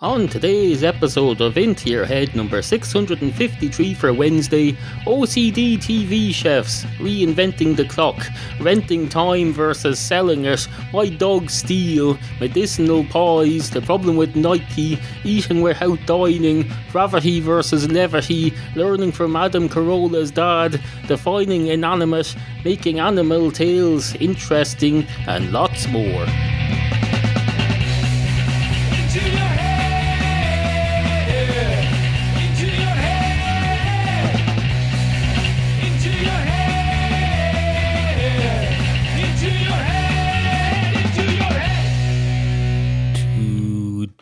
On today's episode of Into Your Head number 653 for Wednesday, OCD TV chefs reinventing the clock, renting time versus selling it, why dogs steal, medicinal pies, the problem with Nike, eating without dining, gravity versus levity, learning from Adam Carolla's dad, defining inanimate, making animal tails interesting, and lots more.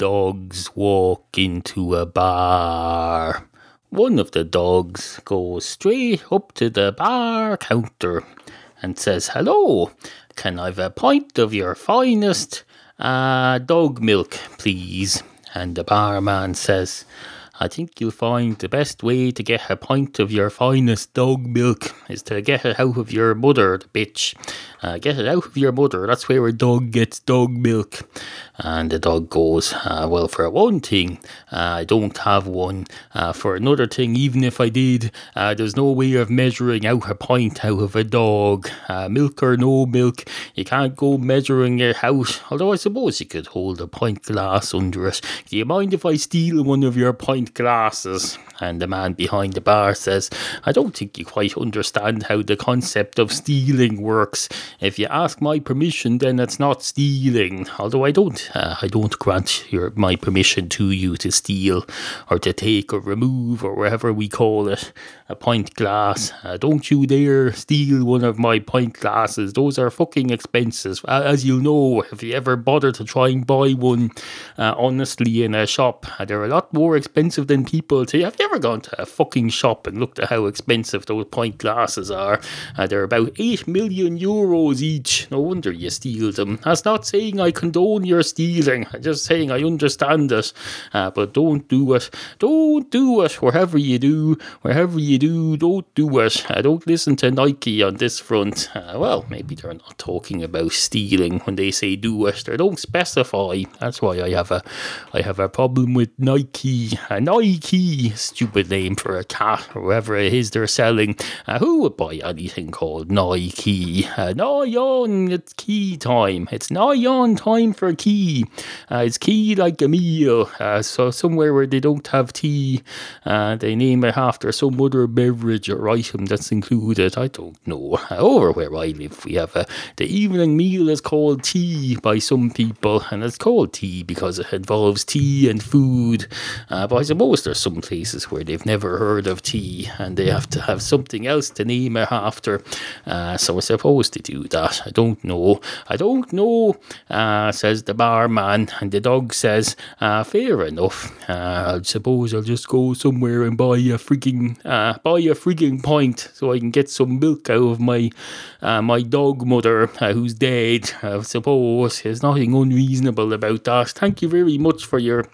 Dogs walk into a bar. One of the dogs goes straight up to the bar counter and says, Hello, can I have a pint of your finest uh, dog milk, please? And the barman says, I think you'll find the best way to get a pint of your finest dog milk is to get it out of your mother, the bitch. Uh, get it out of your mother. That's where a dog gets dog milk. And the dog goes, uh, Well, for one thing, uh, I don't have one. Uh, for another thing, even if I did, uh, there's no way of measuring out a pint out of a dog. Milk or no milk, you can't go measuring it out. Although I suppose you could hold a pint glass under it. Do you mind if I steal one of your pint glasses? And the man behind the bar says, I don't think you quite understand how the concept of stealing works. If you ask my permission, then it's not stealing. Although I don't, uh, I don't grant your my permission to you to steal or to take or remove or whatever we call it a pint glass. Uh, don't you dare steal one of my pint glasses. Those are fucking expensive. Uh, as you'll know, if you ever bother to try and buy one uh, honestly in a shop, uh, they're a lot more expensive than people say. Have you ever gone to a fucking shop and looked at how expensive those pint glasses are? Uh, they're about 8 million euros each. No wonder you steal them. That's not saying I condone your stealing. I'm just saying I understand it. Uh, but don't do it. Don't do it. Wherever you do, wherever you do, don't do it. Uh, don't listen to Nike on this front. Uh, well, maybe they're not talking about stealing when they say do it. They don't specify. That's why I have a, I have a problem with Nike. Uh, Nike, stupid name for a cat or whatever it is they're selling. Uh, who would buy anything called Nike? Uh, Nyan, it's key time. It's Nyan time for key. Uh, it's key like a meal. Uh, so somewhere where they don't have tea, uh, they name it after some other beverage or item that's included. I don't know. Over where I live, we have a, the evening meal is called tea by some people, and it's called tea because it involves tea and food. Uh, but I suppose there's some places where they've never heard of tea and they have to have something else to name it after. Uh, so I suppose they do that. I don't know. I don't know, uh, says the barman. And the dog says, uh, fair enough. Uh, I suppose I'll just go somewhere and buy a frigging, uh, buy a frigging pint so I can get some milk out of my, uh, my dog mother uh, who's dead. I suppose there's nothing unreasonable about that. Thank you very much for your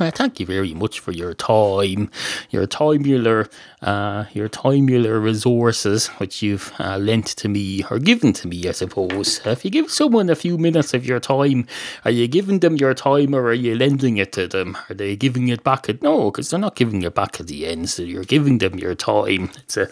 uh, thank you very much for your time, your timular, uh, your timular resources which you've uh, lent to me or given to me, I suppose. If you give someone a few minutes of your time, are you giving them your time or are you lending it to them? Are they giving it back at no? Because they're not giving it back at the end. So you're giving them your time. It's a,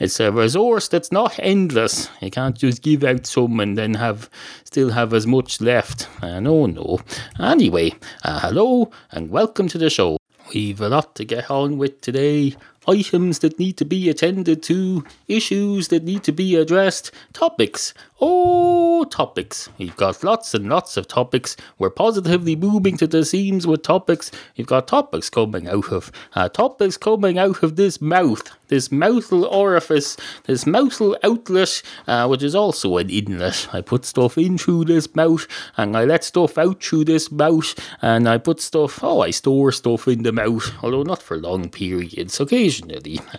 it's a resource that's not endless. You can't just give out some and then have still have as much left. Uh, no, no. Anyway, uh, hello and welcome to the show. We've a lot to get on with today. Items that need to be attended to, issues that need to be addressed, topics. Oh, topics. We've got lots and lots of topics. We're positively moving to the seams with topics. We've got topics coming out of uh, topics coming out of this mouth, this mouthal orifice, this mouthal outlet, uh, which is also an inlet. I put stuff in through this mouth, and I let stuff out through this mouth, and I put stuff. Oh, I store stuff in the mouth, although not for long periods. Occasionally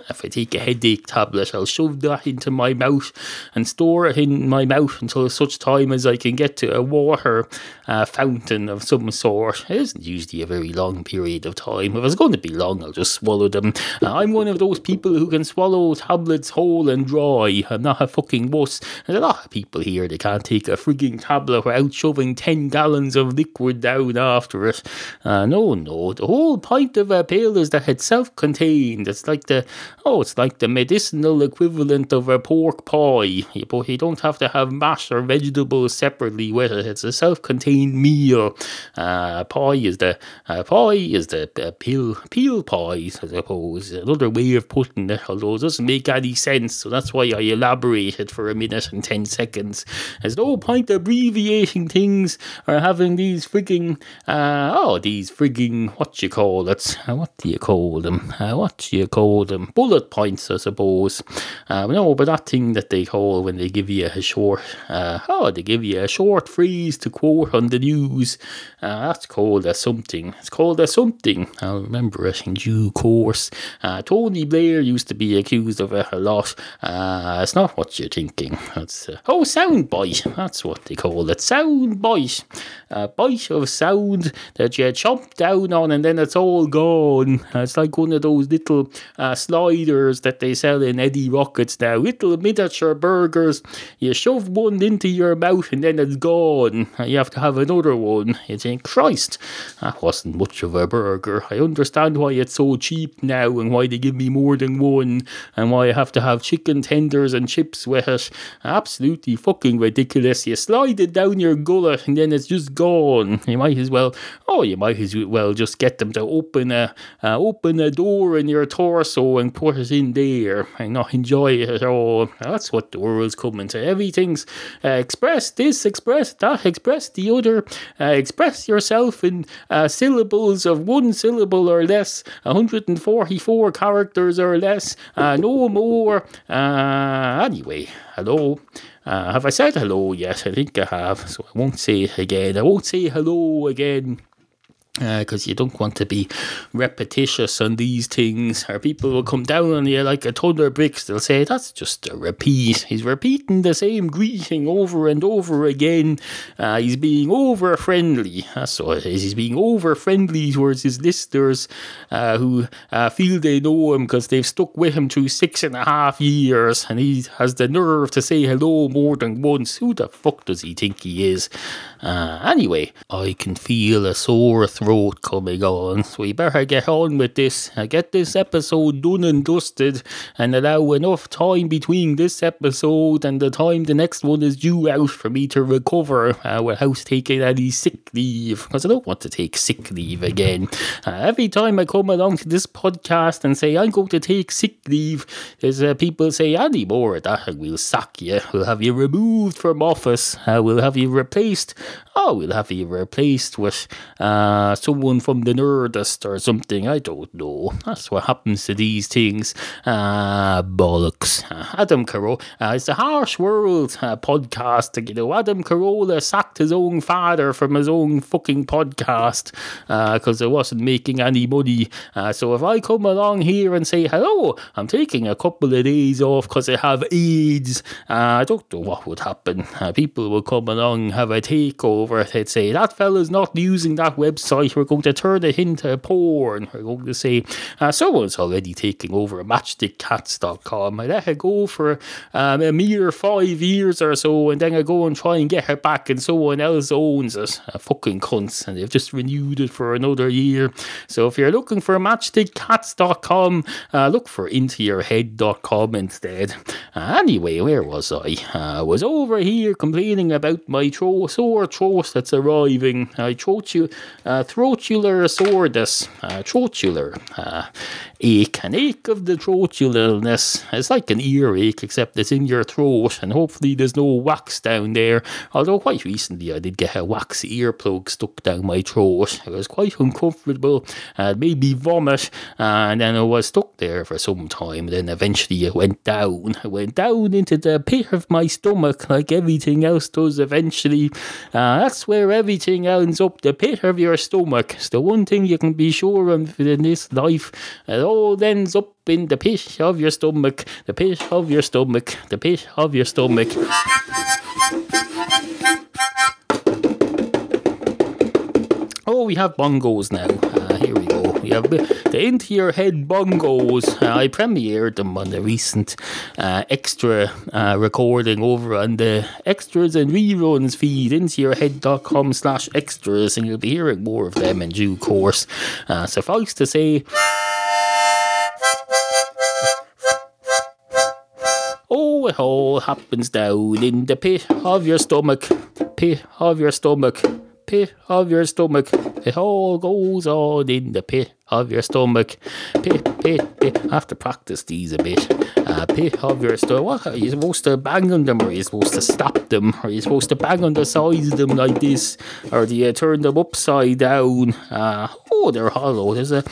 If I take a headache tablet, I'll shove that into my mouth and store it in my mouth until such time as I can get to a water uh, fountain of some sort. It isn't usually a very long period of time. If it's going to be long, I'll just swallow them. Uh, I'm one of those people who can swallow tablets whole and dry. I'm not a fucking wuss. There's a lot of people here that can't take a frigging tablet without shoving 10 gallons of liquid down after it. Uh, no, no. The whole point of a pill is that it's self contained. It's like the, oh, it's like the medicinal equivalent of a pork pie. But you don't have to have mash or vegetables separately with it. It's a self contained meal. Uh, pie is the, uh, pie is the uh, pill, peel pies, I suppose. Another way of putting it, although it doesn't make any sense. So that's why I elaborated for a minute and 10 seconds. There's no point abbreviating things or having these frigging, uh, oh, these frigging, what you call it? Uh, what do you call them? Uh, what do you call them? Bullet points, I suppose. Uh, no, but that thing that they call when they give you a short, uh, oh, they give you a short phrase to quote on the news. Uh, that's called a something. It's called a something. I'll remember it in due course. Uh, Tony Blair used to be accused of it a lot. Uh, it's not what you're thinking. It's uh, oh, sound bite. That's what they call it. Sound bite. A bite of sound that you chomp down on and then it's all gone. It's like one of those little uh, sliders that they sell in Eddie Rockets now. Little miniature burgers. You shove one into your mouth and then it's gone. You have to have another one. You think, Christ, that wasn't much of a burger. I understand why it's so cheap now and why they give me more than one and why I have to have chicken tenders and chips with it. Absolutely fucking ridiculous. You slide it down your gullet and then it's just gone. You might as well, oh, you might as well just get them to open a uh, open a door in your torso and put it in there and not enjoy it at all. That's what the world's coming to. Everything's uh, express this, express that, express the other. Uh, express yourself in uh, syllables of one syllable or less, 144 characters or less, uh, no more. Uh, anyway, hello. Uh, have I said hello yet? I think I have, so I won't say it again. I won't say hello again because you don't want to be repetitious on these things, or people will come down on you like a ton of bricks. They'll say, That's just a repeat. He's repeating the same greeting over and over again. Uh, he's being over friendly. That's what it is. He's being over friendly towards his listeners uh, who uh, feel they know him because they've stuck with him through six and a half years, and he has the nerve to say hello more than once. Who the fuck does he think he is? Uh, anyway, I can feel a sore throat coming on, so we better get on with this. Uh, get this episode done and dusted, and allow enough time between this episode and the time the next one is due out for me to recover uh, without taking any sick leave, because I don't want to take sick leave again. Uh, every time I come along to this podcast and say I'm going to take sick leave, there's uh, people say any more of that, and we'll sack you. We'll have you removed from office. Uh, we'll have you replaced oh, we'll have you replaced with uh, someone from the Nerdist or something. I don't know. That's what happens to these things. Uh, bollocks. Uh, Adam Carolla. Uh, it's a Harsh World uh, podcast. You know, Adam Carolla sacked his own father from his own fucking podcast because it wasn't making any money. Uh, so if I come along here and say, hello, I'm taking a couple of days off because I have AIDS, uh, I don't know what would happen. Uh, people will come along, have a takeover. They'd say, that fella's not using that website. We're going to turn it into porn. We're going to say, uh, someone's already taking over matchstickcats.com. I let it go for um, a mere five years or so, and then I go and try and get her back, and someone else owns it. Uh, fucking cunts. And they've just renewed it for another year. So if you're looking for matchstickcats.com, uh, look for intoyourhead.com instead. Uh, anyway, where was I? Uh, I was over here complaining about my tro- sore throat that's arriving. Uh, soreness, uh, throatular uh, ache, an ache of the throatularness. It's like an earache, except it's in your throat, and hopefully there's no wax down there. Although quite recently I did get a wax earplug stuck down my throat. It was quite uncomfortable. Uh, it made me vomit, and then I was stuck there for some time. Then eventually it went down. It went down into the pit of my stomach, like everything else does eventually. Uh, that's where everything ends up. The pit of your stomach. It's the one thing you can be sure of in this life. It all ends up in the pit of your stomach. The pit of your stomach. The pit of your stomach. Oh, we have bongos now. Have the into your head bongos. Uh, I premiered them on the recent uh, extra uh, recording over on the extras and reruns feed intoyourhead.com slash extras, and you'll be hearing more of them in due course. Uh, suffice to say. Oh, it all happens down in the pit of your stomach. Pit of your stomach. Pit of your stomach. It all goes on in the pit of your stomach. Pit, pit, pit. I have to practice these a bit. Uh, pit of your stomach. What? Are you supposed to bang on them? Or are you supposed to stop them? Are you supposed to bang on the sides of them like this? Or do you turn them upside down? Uh, oh, they're hollow. There's a.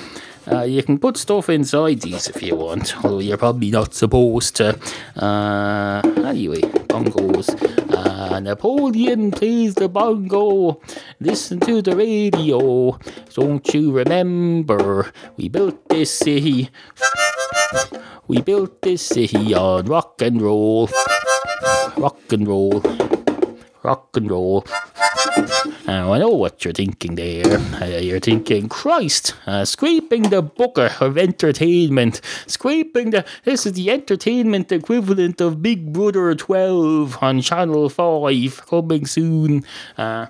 Uh, you can put stuff inside these if you want, although you're probably not supposed to. Uh, anyway, bongos. Uh, Napoleon plays the bongo. Listen to the radio. Don't you remember? We built this city. We built this city on rock and roll. Rock and roll. Rock and roll. Now, I know what you're thinking there. Uh, you're thinking, Christ, uh, scraping the booker of entertainment. Scraping the. This is the entertainment equivalent of Big Brother 12 on Channel 5 coming soon. Uh,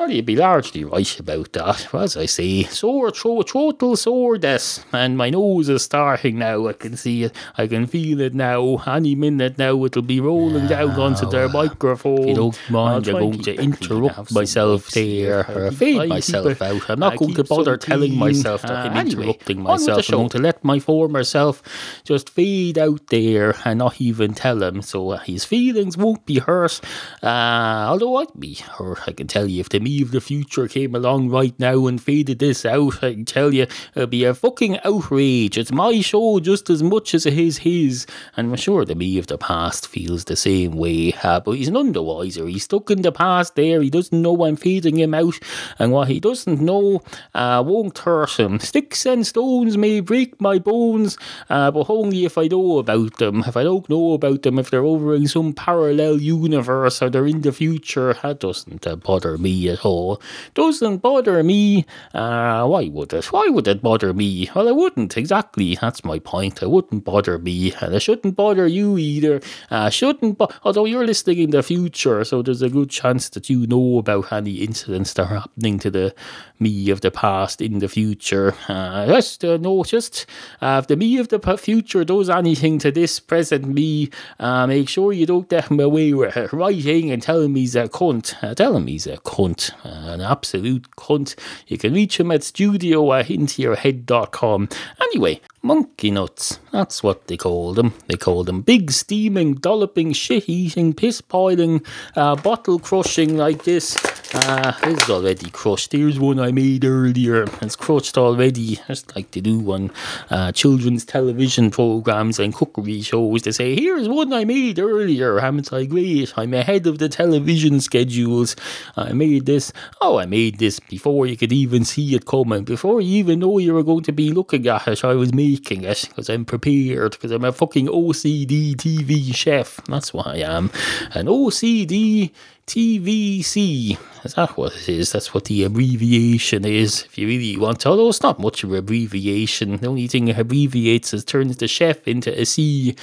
well, you'd be largely right about that. As I say, sore throat, total soreness, and my nose is starting now. I can see it. I can feel it now. Any minute now, it'll be rolling down onto their microphone. If you don't mind, I'm going to interrupt myself there, or fade myself out. I'm not going to bother telling myself that I'm interrupting myself. I'm going to let my former self just fade out there and not even tell him, so uh, his feelings won't be hurt. Uh, although I'd be hurt, I can tell you if the of the future came along right now and faded this out, I tell you it'd be a fucking outrage. It's my show just as much as it is his, and I'm sure the me of the past feels the same way. Uh, but he's none the wiser. He's stuck in the past there. He doesn't know I'm fading him out, and what he doesn't know uh, won't hurt him. Sticks and stones may break my bones, uh, but only if I know about them. If I don't know about them, if they're over in some parallel universe or they're in the future, that doesn't uh, bother me at all. Doesn't bother me. Uh, why would it? Why would it bother me? Well, I wouldn't, exactly. That's my point. It wouldn't bother me, and it shouldn't bother you either. Uh, shouldn't, bo- although you're listening in the future, so there's a good chance that you know about any incidents that are happening to the me of the past in the future. Uh, just uh, no, just uh, if the me of the future does anything to this present me, uh, make sure you don't get him away with it. Writing and telling me he's a cunt. Uh, tell him he's a cunt, uh, an absolute cunt. You can reach him at studio at intoyourhead.com. Anyway, monkey nuts. That's what they call them. They call them big, steaming, dolloping, shit eating, piss piling, uh, bottle crushing like this. Uh, this is already crushed. Here's one I made earlier. It's crushed already. Just like they do on uh, children's television programs and cookery shows. They say, here's one I made earlier. Haven't I great? I'm ahead of the television schedules. I made this. Oh, I made this before you could even see it coming. Before you even know you were going to be looking at it, I was making it because I'm prepared. Because I'm a fucking OCD TV chef. That's what I am. An OCD TVC. Is that what it is? That's what the abbreviation is, if you really want to. Although it's not much of an abbreviation. The only thing it abbreviates is turns the chef into a C,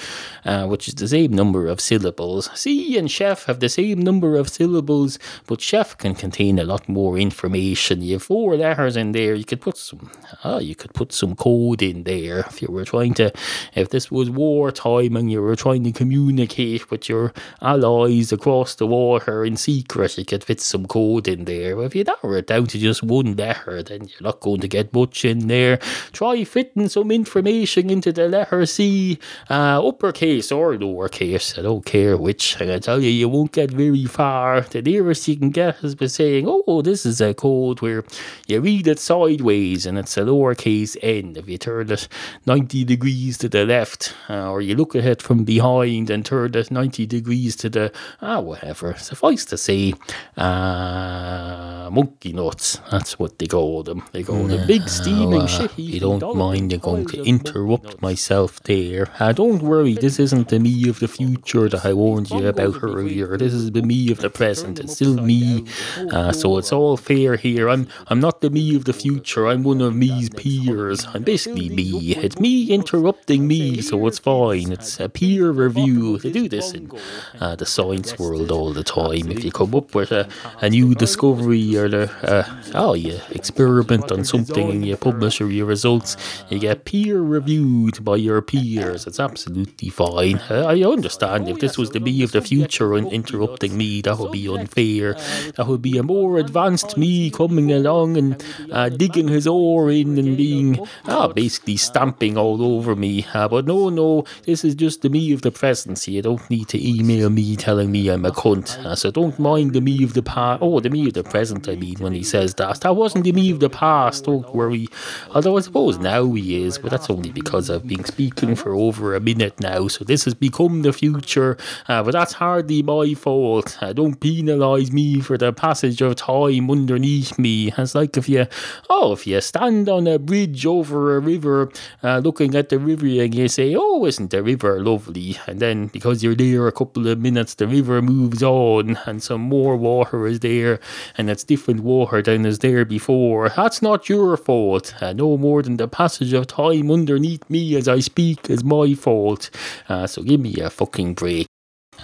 uh, which is the same number of syllables. C and chef have the same number of syllables, but chef can contain a lot more information. You have four letters in there. You could put some, ah, you could put some code in there if you were trying to, if this was wartime and you were trying to communicate with your allies across the water in secret, you could fit some code in there. If you narrow it down to just one letter, then you're not going to get much in there. Try fitting some information into the letter C, uh, uppercase or lowercase. I don't care which. I can tell you, you won't get very far. The nearest you can get is by saying, "Oh, this is a code where you read it sideways and it's a lowercase n." If you turn it ninety degrees to the left, uh, or you look at it from behind and turn it ninety degrees to the ah whatever. Suffice likes to say uh, monkey nuts. That's what they call them. They call them big steaming uh, shit. you don't mind I'm going to interrupt myself there. Uh, don't worry, this isn't the me of the future that I warned you about earlier. This is the me of the present. It's still me, uh, so it's all fair here. I'm I'm not the me of the future. I'm one of me's peers. I'm basically me. It's me interrupting me, so it's fine. It's a peer review. They do this in uh, the science world all the time. If you come up with a, a new discovery or the, uh, oh, you experiment on something and you publish your results, you get peer reviewed by your peers. It's absolutely fine. Uh, I understand if this was the me of the future and interrupting me, that would be unfair. That would be a more advanced me coming along and uh, digging his oar in and being uh, basically stamping all over me. Uh, but no, no, this is just the me of the present. So you don't need to email me telling me I'm a cunt. Uh, so don't mind the me of the past. Oh, the me of the present, I mean, when he says that. That wasn't the me of the past. Don't worry. Although I suppose now he is, but that's only because I've been speaking for over a minute now. So this has become the future. Uh, but that's hardly my fault. Uh, don't penalise me for the passage of time underneath me. It's like if you, oh, if you stand on a bridge over a river, uh, looking at the river, and you say, "Oh, isn't the river lovely?" And then because you're there a couple of minutes, the river moves on, and some more water is there, and it's different water than is there before. That's not your fault. Uh, no more than the passage of time underneath me as I speak is my fault. Uh, so give me a fucking break.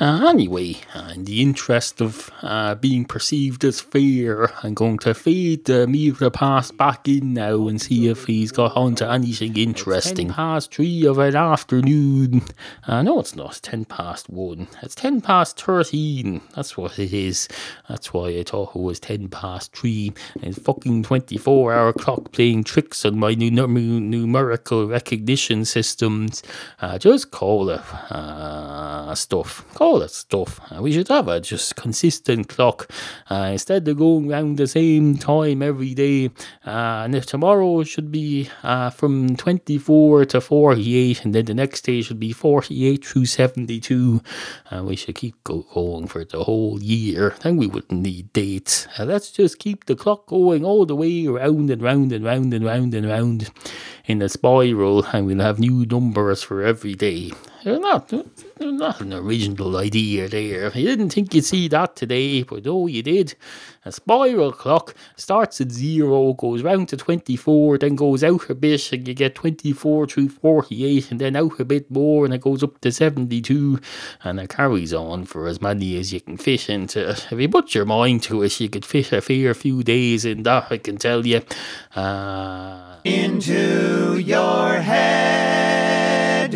Uh, anyway, uh, in the interest of uh, being perceived as fair, I'm going to fade uh, the past back in now and see if he's got on to anything interesting. It's ten past three of an afternoon. Uh, no, it's not. It's ten past one. It's ten past thirteen. That's what it is. That's why I thought it was ten past three. And fucking 24 hour clock playing tricks on my numer- numerical recognition systems. Uh, just call it uh, stuff all that stuff. Uh, we should have a just consistent clock uh, instead of going round the same time every day. Uh, and if tomorrow should be uh, from 24 to 48, and then the next day should be 48 through 72, uh, we should keep go- going for the whole year. Then we wouldn't need dates. Uh, let's just keep the clock going all the way round and round and round and round and round in a spiral, and we'll have new numbers for every day. They're not, they're not an original idea there. You didn't think you'd see that today, but oh, you did. A spiral clock starts at zero, goes round to 24, then goes out a bit, and you get 24 through 48, and then out a bit more, and it goes up to 72, and it carries on for as many as you can fit into it. If you put your mind to it, you could fit a fair few days in that, I can tell you. Uh, Into your head.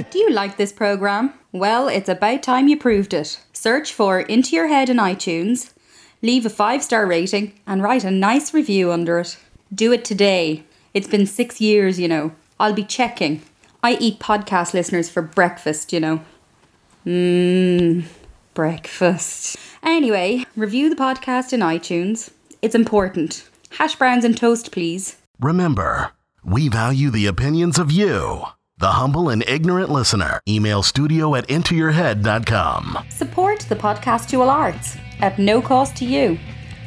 Do you like this program? Well, it's about time you proved it. Search for Into Your Head in iTunes, leave a five star rating, and write a nice review under it. Do it today. It's been six years, you know. I'll be checking. I eat podcast listeners for breakfast, you know. Mmm, breakfast. Anyway, review the podcast in iTunes. It's important. Hash browns and toast, please. Remember, we value the opinions of you, the humble and ignorant listener. Email studio at intoyourhead.com. Support the podcastual arts at no cost to you.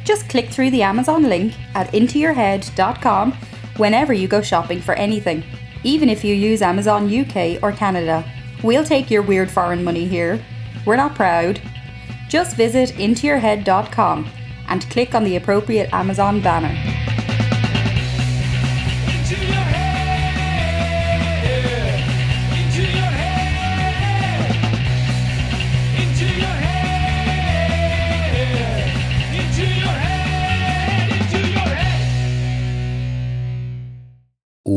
Just click through the Amazon link at intoyourhead.com whenever you go shopping for anything, even if you use Amazon UK or Canada. We'll take your weird foreign money here. We're not proud. Just visit intoyourhead.com and click on the appropriate Amazon banner.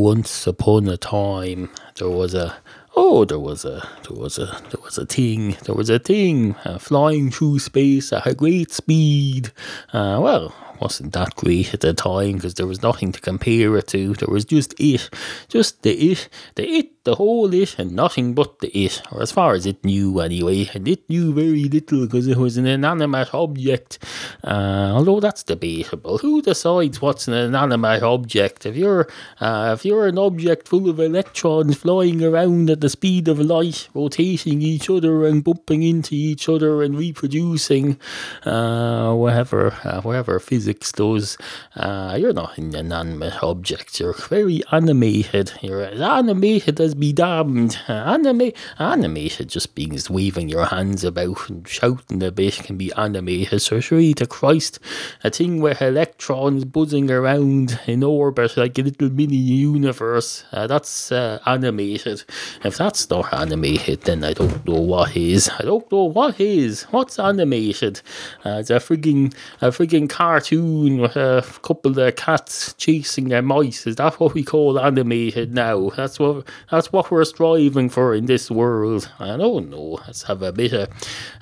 Once upon a time there was a oh there was a there was a there was a thing there was a thing uh, flying through space at a great speed. Uh, well wasn't that great at the time because there was nothing to compare it to. There was just it just the it the it the whole it and nothing but the it or as far as it knew anyway and it knew very little because it was an inanimate object. Uh, although that's debatable. Who decides what's an inanimate object? If you're uh, if you're an object full of electrons flying around at the speed of light, rotating each other and bumping into each other and reproducing, uh, whatever, uh, whatever physics does. Uh, you're not an inanimate object. You're very animated. You're as animated as be damned. Anima- animated just means waving your hands about and shouting a bit can be animated. So surely to Christ, a thing with electrons buzzing around in orbit like a little mini universe. Uh, that's uh, animated. If that's not animated, then I don't know what is. I don't know what is. What's animated? Uh, it's a frigging a frigging cartoon with a couple of cats chasing their mice. Is that what we call animated now? That's what that's what we're striving for in this world. I don't know. Let's have a bit of.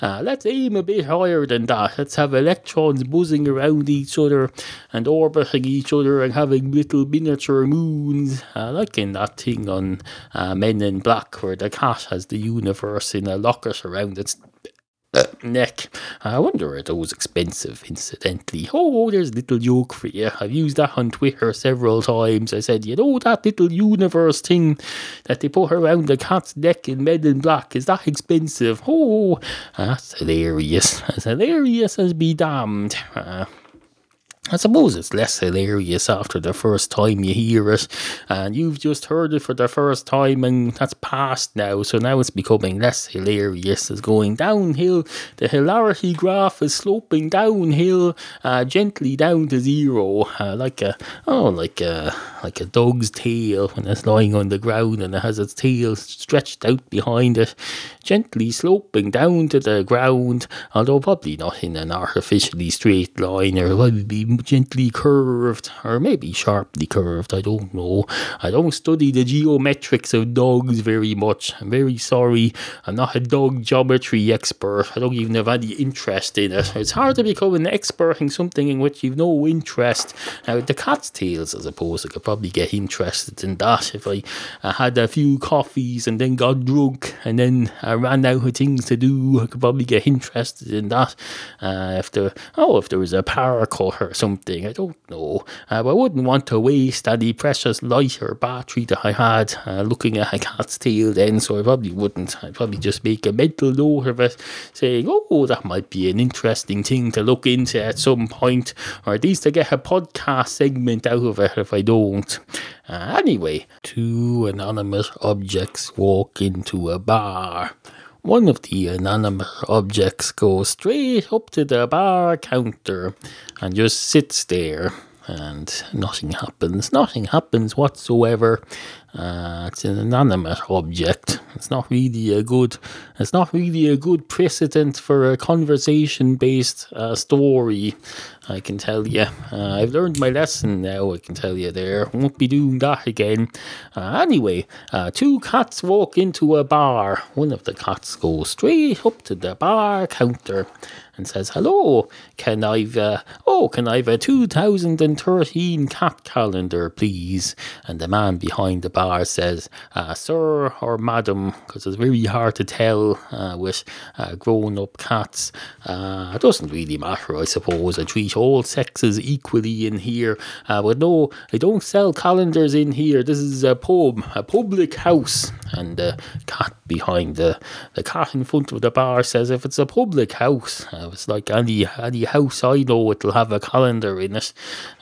Uh, let's aim a bit higher than that. Let's have electrons buzzing around each other and orbiting each other and having little miniature moons, uh, like in that thing on uh, Men in Black, where the cat has the universe in a locket around its uh, neck. I wonder are those expensive, incidentally. Oh, there's a little joke for you. I've used that on Twitter several times. I said, you know, that little universe thing that they put around the cat's neck in Men in Black, is that expensive? Oh, that's hilarious. As hilarious as be damned. Uh, I suppose it's less hilarious after the first time you hear it, and you've just heard it for the first time, and that's past now, so now it's becoming less hilarious. It's going downhill. The hilarity graph is sloping downhill, uh, gently down to zero, uh, like a oh, like a like a dog's tail when it's lying on the ground and it has its tail stretched out behind it, gently sloping down to the ground, although probably not in an artificially straight line, or probably gently curved, or maybe sharply curved. I don't know. I don't study the geometrics of dogs very much. I'm very sorry. I'm not a dog geometry expert. I don't even have any interest in it. It's hard to become an expert in something in which you've no interest. Now, the cat's tails, I suppose, I could probably get interested in that if I, I had a few coffees and then got drunk and then I ran out of things to do. I could probably get interested in that. Uh, if oh, if there was a power cut or something, I don't know. Uh, but I wouldn't want to waste any precious light or battery that I had uh, looking at a cat's tail then, so I probably wouldn't. I'd probably just make a mental note of it, saying, oh, that might be an interesting thing to look into at some point, or at least to get a podcast segment out of it if I don't. Uh, anyway, two anonymous objects walk into a bar. One of the anonymous objects goes straight up to the bar counter and just sits there, and nothing happens. Nothing happens whatsoever. Uh, it's an anonymous object. It's not really a good. It's not really a good precedent for a conversation-based uh, story. I can tell you. Uh, I've learned my lesson now. I can tell you there. Won't be doing that again. Uh, anyway, uh, two cats walk into a bar. One of the cats goes straight up to the bar counter and says, "Hello, can I've uh, oh can I've a 2013 cat calendar, please?" And the man behind the bar says, uh, "Sir or madam," because it's very hard to tell uh, with uh, grown-up cats. Uh, it doesn't really matter, I suppose. I treat all sexes equally in here, uh, but no, I don't sell calendars in here. This is a pub, a public house, and the cat behind the the cat in front of the bar says, "If it's a public house." Uh, it's like any any house I know it'll have a calendar in it.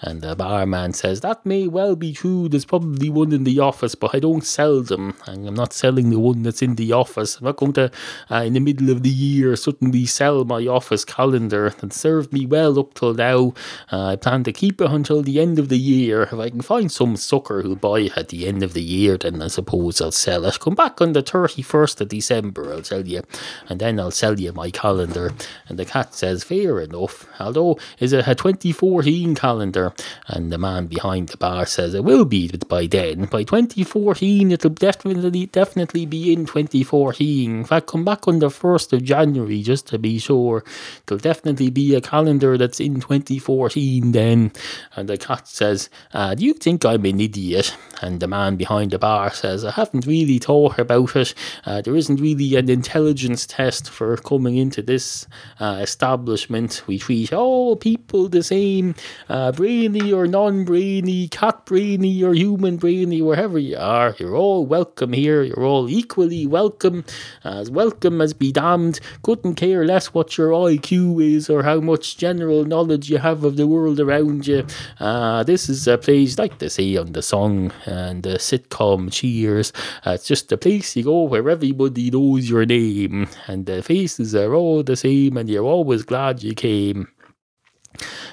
And the barman says, That may well be true. There's probably one in the office, but I don't sell them. And I'm not selling the one that's in the office. I'm not going to, uh, in the middle of the year, suddenly sell my office calendar that served me well up till now. Uh, I plan to keep it until the end of the year. If I can find some sucker who'll buy it at the end of the year, then I suppose I'll sell it. Come back on the 31st of December, I'll tell you. And then I'll sell you my calendar. And the cat says, Fair enough. Although, is it a 2014 calendar? And the man behind the bar says, It will be by then. By 2014, it'll definitely, definitely be in 2014. In fact, come back on the 1st of January just to be sure. It'll definitely be a calendar that's in 2014 then. And the cat says, uh, Do you think I'm an idiot? And the man behind the bar says, I haven't really thought about it. Uh, there isn't really an intelligence test for coming into this uh, establishment. We treat all people the same, uh, brainy or non-brainy, cat brainy or human brainy, wherever you are. You're all welcome here. You're all equally welcome, as welcome as be damned. Couldn't care less what your IQ is or how much general knowledge you have of the world around you. Uh, this is a place, like they say on the song and the sitcom Cheers, uh, it's just a place you go where everybody knows your name and the faces are all the same and you're always glad you came.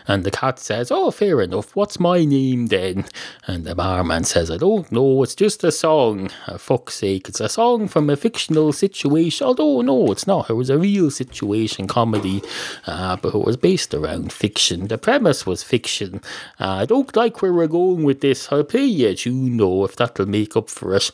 And the cat says, Oh, fair enough. What's my name then? And the barman says, I don't know. It's just a song. For fuck's sake. It's a song from a fictional situation. Although, no, it's not. It was a real situation comedy, uh, but it was based around fiction. The premise was fiction. Uh, I don't like where we're going with this. I'll play you a tune, though, if that'll make up for it.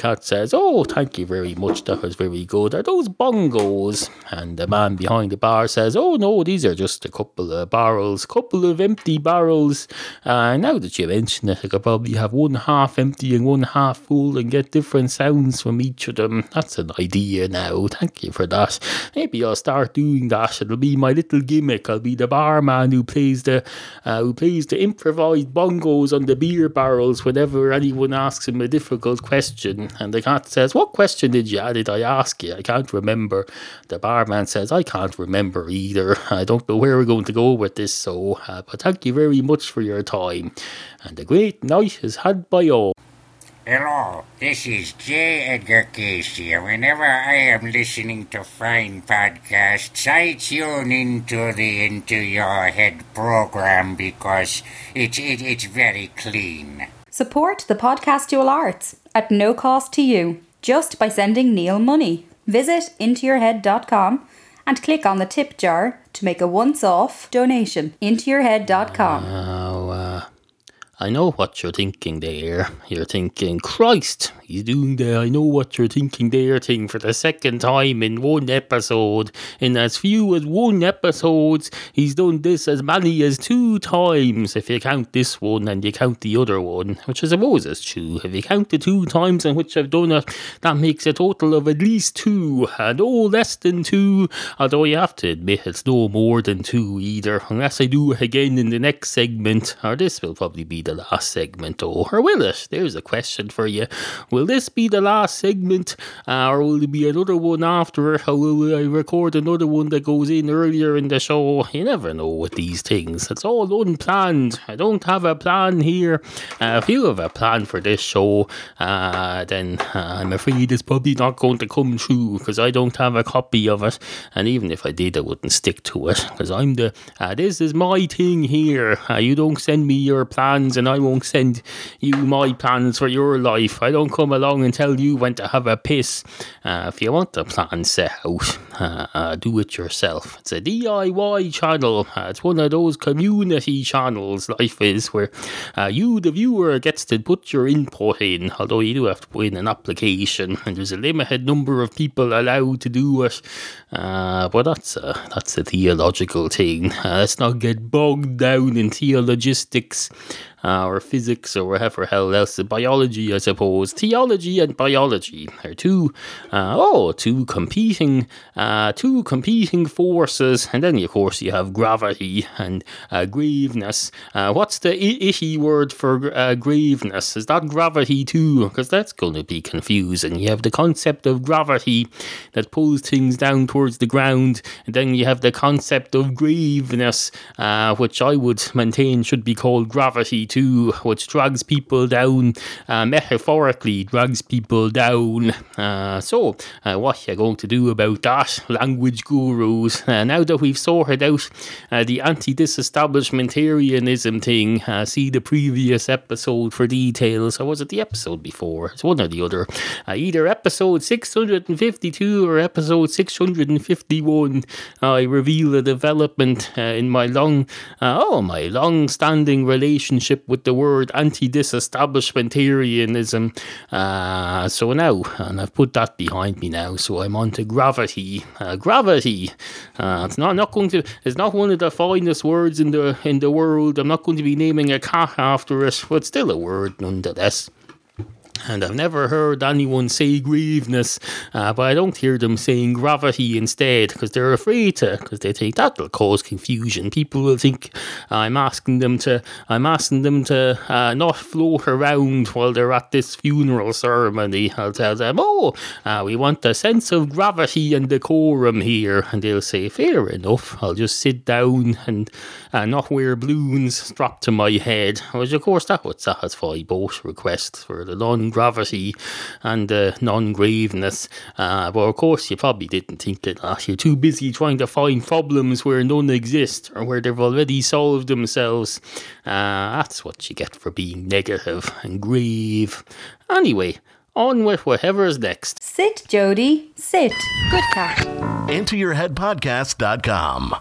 Cat says, Oh, thank you very much. That was very good. Are those bongos? And the man behind the bar says, Oh, no, these are just a couple of barrels, couple of empty barrels. Uh, now that you mention it, I could probably have one half empty and one half full and get different sounds from each of them. That's an idea now. Thank you for that. Maybe I'll start doing that. It'll be my little gimmick. I'll be the barman who plays the uh, who plays the improvised bongos on the beer barrels whenever anyone asks him a difficult question. And the cat says, What question did you did I ask you? I can't remember. The barman says, I can't remember either. I don't know where we're going to go with this, so uh, but thank you very much for your time. And a great night is had by all. Hello, this is J. Edgar Case here. Whenever I am listening to fine podcasts, I tune into the Into Your Head program because it's it, it's very clean. Support the podcastual arts at no cost to you just by sending Neal money. Visit intoyourhead.com and click on the tip jar to make a once off donation. Intoyourhead.com. Uh, I know what you're thinking there. You're thinking, Christ, he's doing the I know what you're thinking there thing for the second time in one episode. In as few as one episodes, he's done this as many as two times if you count this one and you count the other one, which I suppose is true. If you count the two times in which I've done it, that makes a total of at least two, and no less than two, although you have to admit it's no more than two either, unless I do it again in the next segment, or this will probably be the last segment, or will it? There's a question for you. Will this be the last segment, uh, or will there be another one after it, or will I record another one that goes in earlier in the show? You never know with these things. It's all unplanned. I don't have a plan here. Uh, if you have a plan for this show, uh, then uh, I'm afraid it's probably not going to come true because I don't have a copy of it. And even if I did, I wouldn't stick to it because I'm the. Uh, this is my thing here. Uh, you don't send me your plans, and I won't send you my plans for your life. I don't come along and tell you when to have a piss. Uh, if you want the plan set out, uh, uh, do it yourself. It's a DIY channel. Uh, it's one of those community channels. Life is where uh, you, the viewer, gets to put your input in. Although you do have to put in an application, and there's a limited number of people allowed to do it. Uh, but that's a, that's a theological thing. Uh, let's not get bogged down in theologistics uh, or physics or whatever hell else. Biology, I suppose. Theology and biology are two, uh, oh, two competing, uh, two competing forces. And then, of course, you have gravity and uh, graveness. Uh, what's the I- icky word for uh, graveness? Is that gravity too? Because that's going to be confusing. You have the concept of gravity that pulls things down towards the ground, and then you have the concept of graveness, uh, which I would maintain should be called gravity 1952, which drags people down, uh, metaphorically drags people down. Uh, so, uh, what are you going to do about that, language gurus? Uh, now that we've sorted out uh, the anti disestablishmentarianism thing, uh, see the previous episode for details. Or was it the episode before? It's one or the other. Either episode 652 or episode 651. I reveal a development in my long, oh, my long-standing relationship with the word anti-disestablishmentarianism. Uh, so now, and I've put that behind me now. So I'm on to gravity. Uh, gravity. Uh, it's not not going to. It's not one of the finest words in the in the world. I'm not going to be naming a cat after it, but still a word nonetheless. And I've never heard anyone say grieveness, uh, but I don't hear them saying gravity instead because they're afraid to, because they think that'll cause confusion. People will think I'm asking them to, I'm asking them to uh, not float around while they're at this funeral ceremony. I'll tell them, oh, uh, we want a sense of gravity and decorum here, and they'll say, fair enough. I'll just sit down and uh, not wear balloons strapped to my head. Which, of course, that would satisfy both requests for the non gravity and the non graveness. Uh, but of course, you probably didn't think of that. You're too busy trying to find problems where none exist or where they've already solved themselves. Uh, that's what you get for being negative and grave. Anyway, on with whatever's next. Sit, Jody. Sit. Good cat. IntoYourHeadPodcast.com.